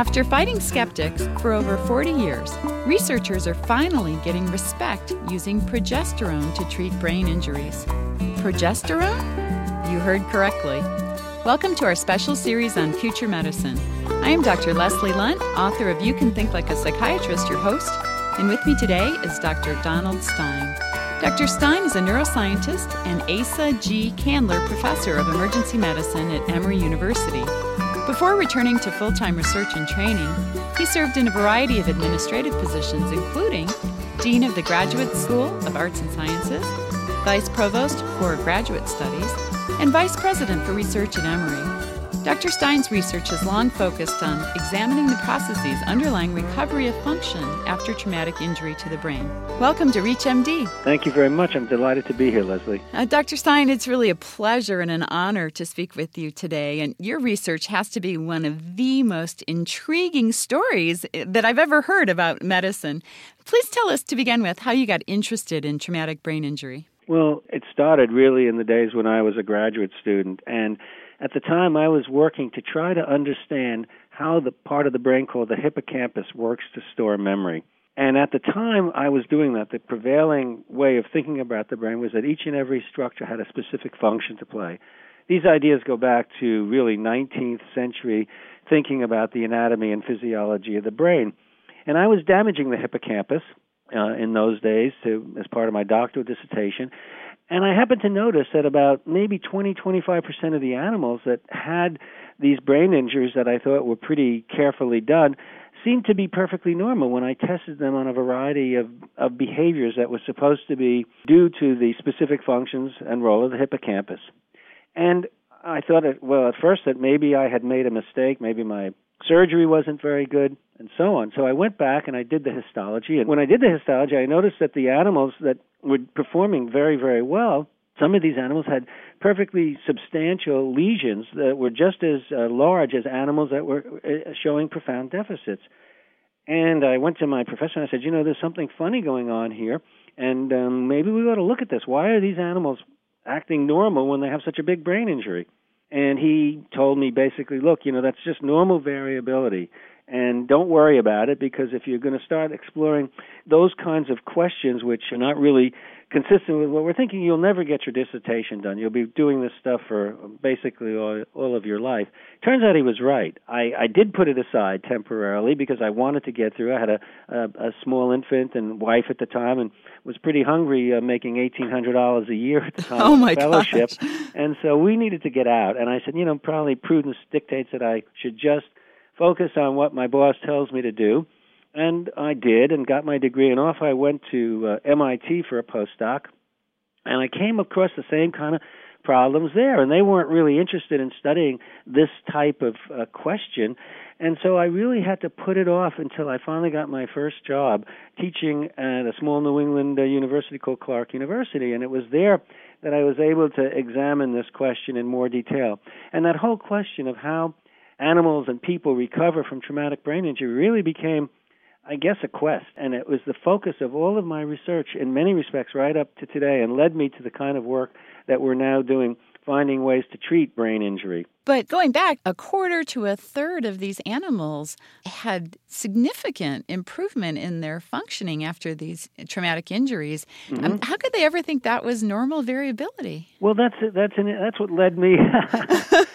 After fighting skeptics for over 40 years, researchers are finally getting respect using progesterone to treat brain injuries. Progesterone? You heard correctly. Welcome to our special series on future medicine. I am Dr. Leslie Lundt, author of You Can Think Like a Psychiatrist, your host, and with me today is Dr. Donald Stein. Dr. Stein is a neuroscientist and Asa G. Candler Professor of Emergency Medicine at Emory University. Before returning to full time research and training, he served in a variety of administrative positions, including Dean of the Graduate School of Arts and Sciences, Vice Provost for Graduate Studies, and Vice President for Research at Emory. Dr. Stein's research has long focused on examining the processes underlying recovery of function after traumatic injury to the brain. Welcome to ReachMD. Thank you very much. I'm delighted to be here, Leslie. Uh, Dr. Stein, it's really a pleasure and an honor to speak with you today. And your research has to be one of the most intriguing stories eh, that I've ever heard about medicine. Please tell us to begin with how you got interested in traumatic brain injury. Well, it started really in the days when I was a graduate student. And at the time, I was working to try to understand how the part of the brain called the hippocampus works to store memory. And at the time I was doing that, the prevailing way of thinking about the brain was that each and every structure had a specific function to play. These ideas go back to really 19th century thinking about the anatomy and physiology of the brain. And I was damaging the hippocampus uh, in those days to, as part of my doctoral dissertation. And I happened to notice that about maybe 20, 25% of the animals that had these brain injuries that I thought were pretty carefully done seemed to be perfectly normal when I tested them on a variety of, of behaviors that were supposed to be due to the specific functions and role of the hippocampus. And I thought, well, at first that maybe I had made a mistake, maybe my surgery wasn't very good, and so on. So I went back and I did the histology. And when I did the histology, I noticed that the animals that were performing very, very well, some of these animals had perfectly substantial lesions that were just as uh, large as animals that were uh, showing profound deficits. And I went to my professor and I said, you know, there's something funny going on here, and um, maybe we ought to look at this. Why are these animals acting normal when they have such a big brain injury? And he told me basically, look, you know, that's just normal variability and don't worry about it because if you're going to start exploring those kinds of questions which are not really consistent with what we're thinking you'll never get your dissertation done. You'll be doing this stuff for basically all, all of your life. Turns out he was right. I i did put it aside temporarily because i wanted to get through. I had a a, a small infant and wife at the time and was pretty hungry uh, making eighteen hundred dollars a year at the time oh my fellowship. Gosh. and so we needed to get out. And i said you know probably prudence dictates that i should just focus on what my boss tells me to do. And I did and got my degree, and off I went to uh, MIT for a postdoc. And I came across the same kind of problems there, and they weren't really interested in studying this type of uh, question. And so I really had to put it off until I finally got my first job teaching at a small New England uh, university called Clark University. And it was there that I was able to examine this question in more detail. And that whole question of how animals and people recover from traumatic brain injury really became, I guess, a quest. And it was the focus of all of my research in many respects right up to today and led me to the kind of work that we're now doing finding ways to treat brain injury. But going back, a quarter to a third of these animals had significant improvement in their functioning after these traumatic injuries. Mm-hmm. Um, how could they ever think that was normal variability? Well, that's that's an, that's what led me.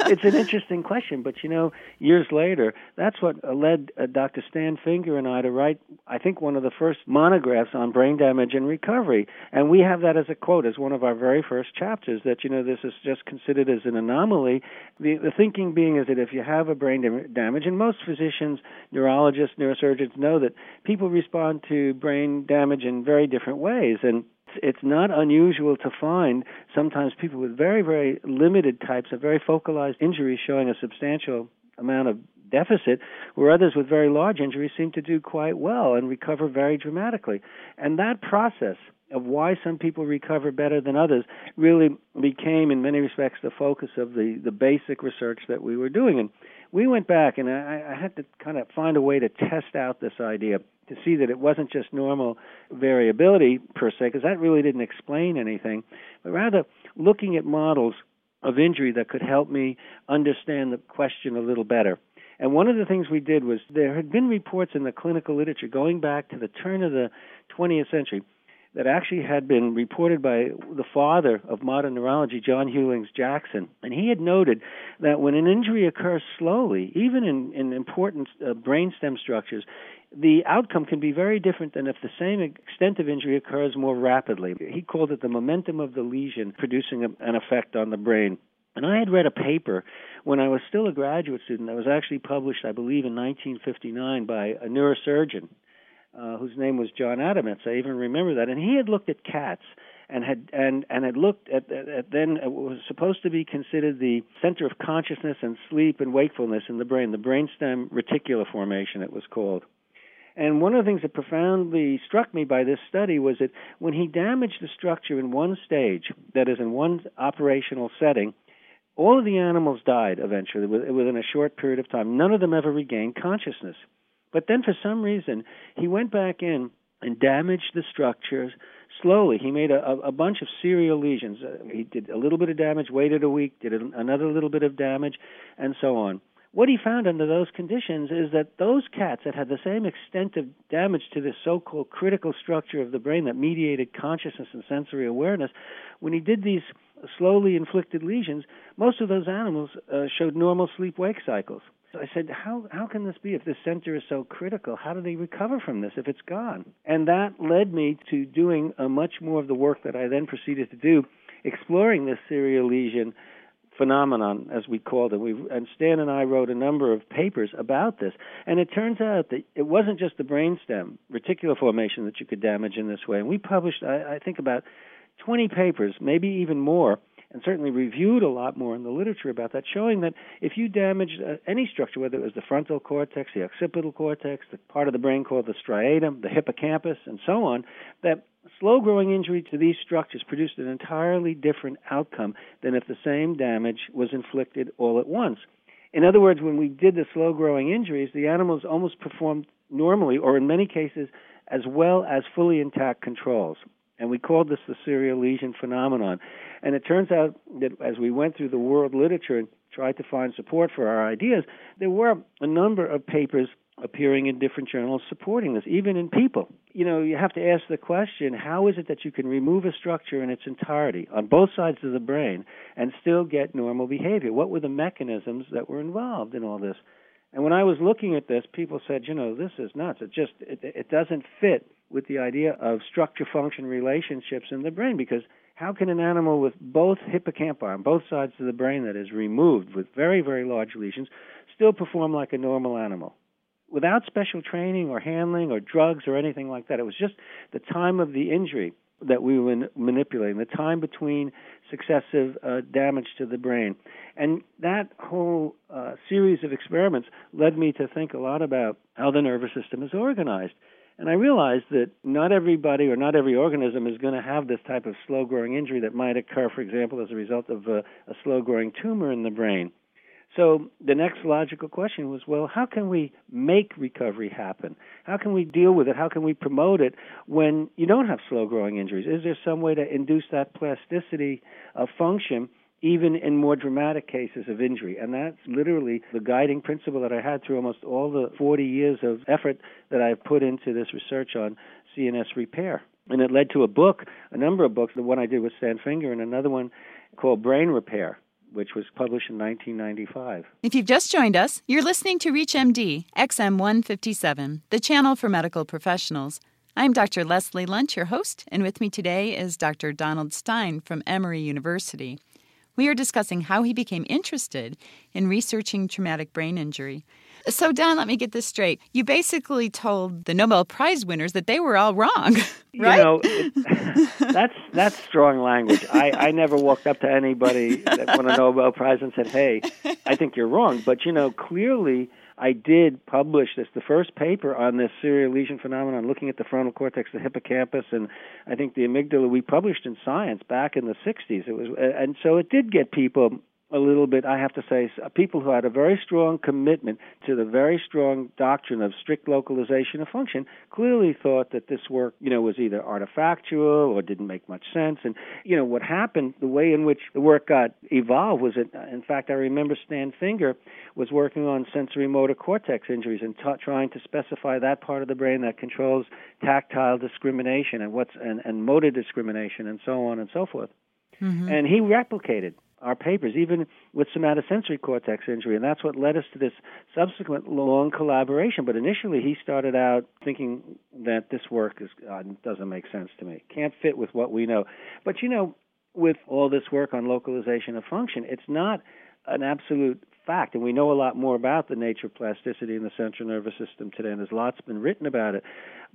it's an interesting question, but you know, years later, that's what led uh, Dr. Stan Finger and I to write. I think one of the first monographs on brain damage and recovery, and we have that as a quote as one of our very first chapters. That you know, this is just considered as an anomaly. The the thinking being is that if you have a brain damage, and most physicians, neurologists, neurosurgeons know that people respond to brain damage in very different ways, and it's not unusual to find sometimes people with very, very limited types of very focalized injuries showing a substantial amount of deficit, where others with very large injuries seem to do quite well and recover very dramatically. And that process of why some people recover better than others really became, in many respects, the focus of the, the basic research that we were doing. And we went back, and I, I had to kind of find a way to test out this idea to see that it wasn't just normal variability per se, because that really didn't explain anything, but rather looking at models of injury that could help me understand the question a little better. And one of the things we did was there had been reports in the clinical literature going back to the turn of the 20th century that actually had been reported by the father of modern neurology, John Hughlings Jackson. And he had noted that when an injury occurs slowly, even in, in important uh, brainstem structures, the outcome can be very different than if the same extent of injury occurs more rapidly. He called it the momentum of the lesion producing a, an effect on the brain. And I had read a paper when I was still a graduate student that was actually published, I believe, in 1959 by a neurosurgeon uh, whose name was John Adametz. I even remember that. And he had looked at cats and had and and had looked at, at, at then it was supposed to be considered the center of consciousness and sleep and wakefulness in the brain, the brainstem reticular formation it was called. And one of the things that profoundly struck me by this study was that when he damaged the structure in one stage, that is, in one operational setting, all of the animals died eventually within a short period of time. None of them ever regained consciousness. But then, for some reason, he went back in and damaged the structures slowly. He made a, a bunch of serial lesions. Uh, he did a little bit of damage, waited a week, did another little bit of damage, and so on. What he found under those conditions is that those cats that had the same extent of damage to the so called critical structure of the brain that mediated consciousness and sensory awareness, when he did these slowly inflicted lesions, most of those animals uh, showed normal sleep wake cycles. So I said, how how can this be if this center is so critical? How do they recover from this if it's gone? And that led me to doing a much more of the work that I then proceeded to do, exploring this serial lesion phenomenon, as we called it. We and Stan and I wrote a number of papers about this, and it turns out that it wasn't just the brainstem reticular formation that you could damage in this way. And we published, I, I think, about 20 papers, maybe even more, and certainly reviewed a lot more in the literature about that, showing that if you damage uh, any structure, whether it was the frontal cortex, the occipital cortex, the part of the brain called the striatum, the hippocampus, and so on, that slow growing injury to these structures produced an entirely different outcome than if the same damage was inflicted all at once. In other words, when we did the slow growing injuries, the animals almost performed normally, or in many cases, as well as fully intact controls. And we called this the serial lesion phenomenon. And it turns out that as we went through the world literature and tried to find support for our ideas, there were a number of papers appearing in different journals supporting this, even in people. You know, you have to ask the question how is it that you can remove a structure in its entirety on both sides of the brain and still get normal behavior? What were the mechanisms that were involved in all this? And when I was looking at this, people said, you know, this is nuts. It just it, it doesn't fit with the idea of structure function relationships in the brain because how can an animal with both hippocampi on both sides of the brain that is removed with very, very large lesions still perform like a normal animal? Without special training or handling or drugs or anything like that. It was just the time of the injury that we were manipulating, the time between successive uh, damage to the brain. And that whole uh, series of experiments led me to think a lot about how the nervous system is organized. And I realized that not everybody or not every organism is going to have this type of slow growing injury that might occur, for example, as a result of uh, a, a slow growing tumor in the brain. So the next logical question was well, how can we make recovery happen? How can we deal with it? How can we promote it when you don't have slow growing injuries? Is there some way to induce that plasticity of function? Even in more dramatic cases of injury. And that's literally the guiding principle that I had through almost all the 40 years of effort that I've put into this research on CNS repair. And it led to a book, a number of books. The one I did with Stan Finger, and another one called Brain Repair, which was published in 1995. If you've just joined us, you're listening to ReachMD XM 157, the channel for medical professionals. I'm Dr. Leslie Lundt, your host, and with me today is Dr. Donald Stein from Emory University. We are discussing how he became interested in researching traumatic brain injury. So, Don, let me get this straight. You basically told the Nobel Prize winners that they were all wrong, right? You know, it, that's that's strong language. I, I never walked up to anybody that won a Nobel Prize and said, "Hey, I think you're wrong." But you know, clearly I did publish this, the first paper on this serial lesion phenomenon, looking at the frontal cortex, the hippocampus, and I think the amygdala. We published in Science back in the '60s. It was, and so it did get people a little bit, I have to say, people who had a very strong commitment to the very strong doctrine of strict localization of function clearly thought that this work, you know, was either artifactual or didn't make much sense. And, you know, what happened, the way in which the work got evolved was, that, in fact, I remember Stan Finger was working on sensory motor cortex injuries and t- trying to specify that part of the brain that controls tactile discrimination and what's and, and motor discrimination and so on and so forth. Mm-hmm. And he replicated our papers, even with somatosensory cortex injury, and that's what led us to this subsequent long collaboration. But initially, he started out thinking that this work is uh, doesn't make sense to me, can't fit with what we know. But you know, with all this work on localization of function, it's not an absolute fact, and we know a lot more about the nature of plasticity in the central nervous system today, and there's lots been written about it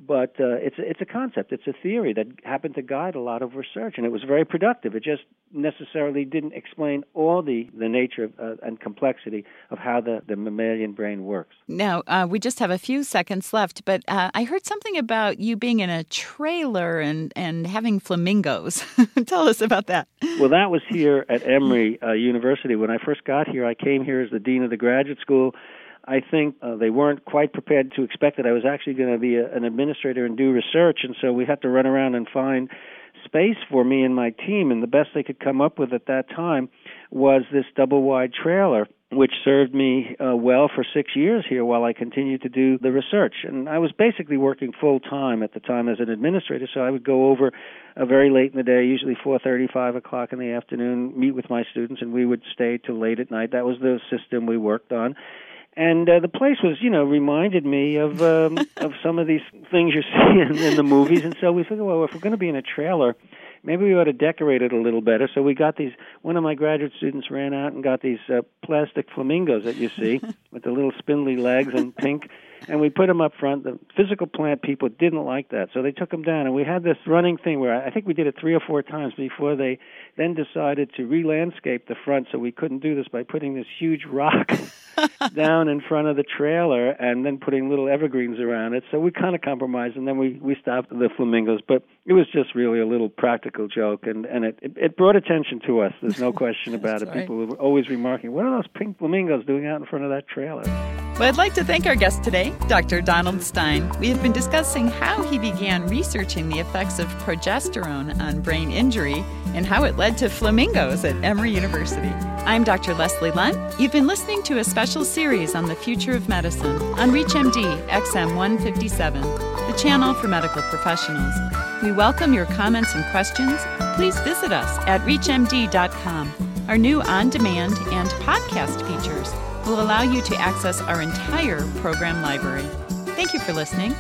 but uh, it's it's a concept, it's a theory that happened to guide a lot of research, and it was very productive. It just necessarily didn't explain all the the nature of, uh, and complexity of how the the mammalian brain works. Now uh, we just have a few seconds left, but uh, I heard something about you being in a trailer and and having flamingos. Tell us about that. Well, that was here at Emory uh, University when I first got here. I came here as the dean of the graduate school I think uh, they weren't quite prepared to expect that I was actually going to be a, an administrator and do research, and so we had to run around and find space for me and my team. And the best they could come up with at that time was this double wide trailer, which served me uh, well for six years here while I continued to do the research. And I was basically working full time at the time as an administrator, so I would go over uh, very late in the day, usually four thirty, five o'clock in the afternoon, meet with my students, and we would stay till late at night. That was the system we worked on and uh, the place was, you know, reminded me of um, of some of these things you see in, in the movies, and so we figured, well, if we're going to be in a trailer, maybe we ought to decorate it a little better. So we got these. One of my graduate students ran out and got these uh, plastic flamingos that you see with the little spindly legs and pink, and we put them up front. The physical plant people didn't like that, so they took them down. And we had this running thing where I think we did it three or four times before they then decided to re-landscape the front. So we couldn't do this by putting this huge rock down in front of the trailer and then putting little evergreens around it. So we kind of compromised, and then we we stopped the flamingos. But it was just really a little practical joke, and and it it, it brought attention to us. There's no question about it. Right. People were always remarking, "What are those pink flamingos doing out in front of that trailer?" Well, I'd like to thank our guest today, Dr. Donald Stein. We have been discussing how he began researching the effects of progesterone on brain injury and how it led to flamingos at Emory University. I'm Dr. Leslie Lundt. You've been listening to a special series on the future of medicine on ReachMD XM 157, the channel for medical professionals. We welcome your comments and questions. Please visit us at ReachMD.com. Our new on demand and podcast features will allow you to access our entire program library. Thank you for listening.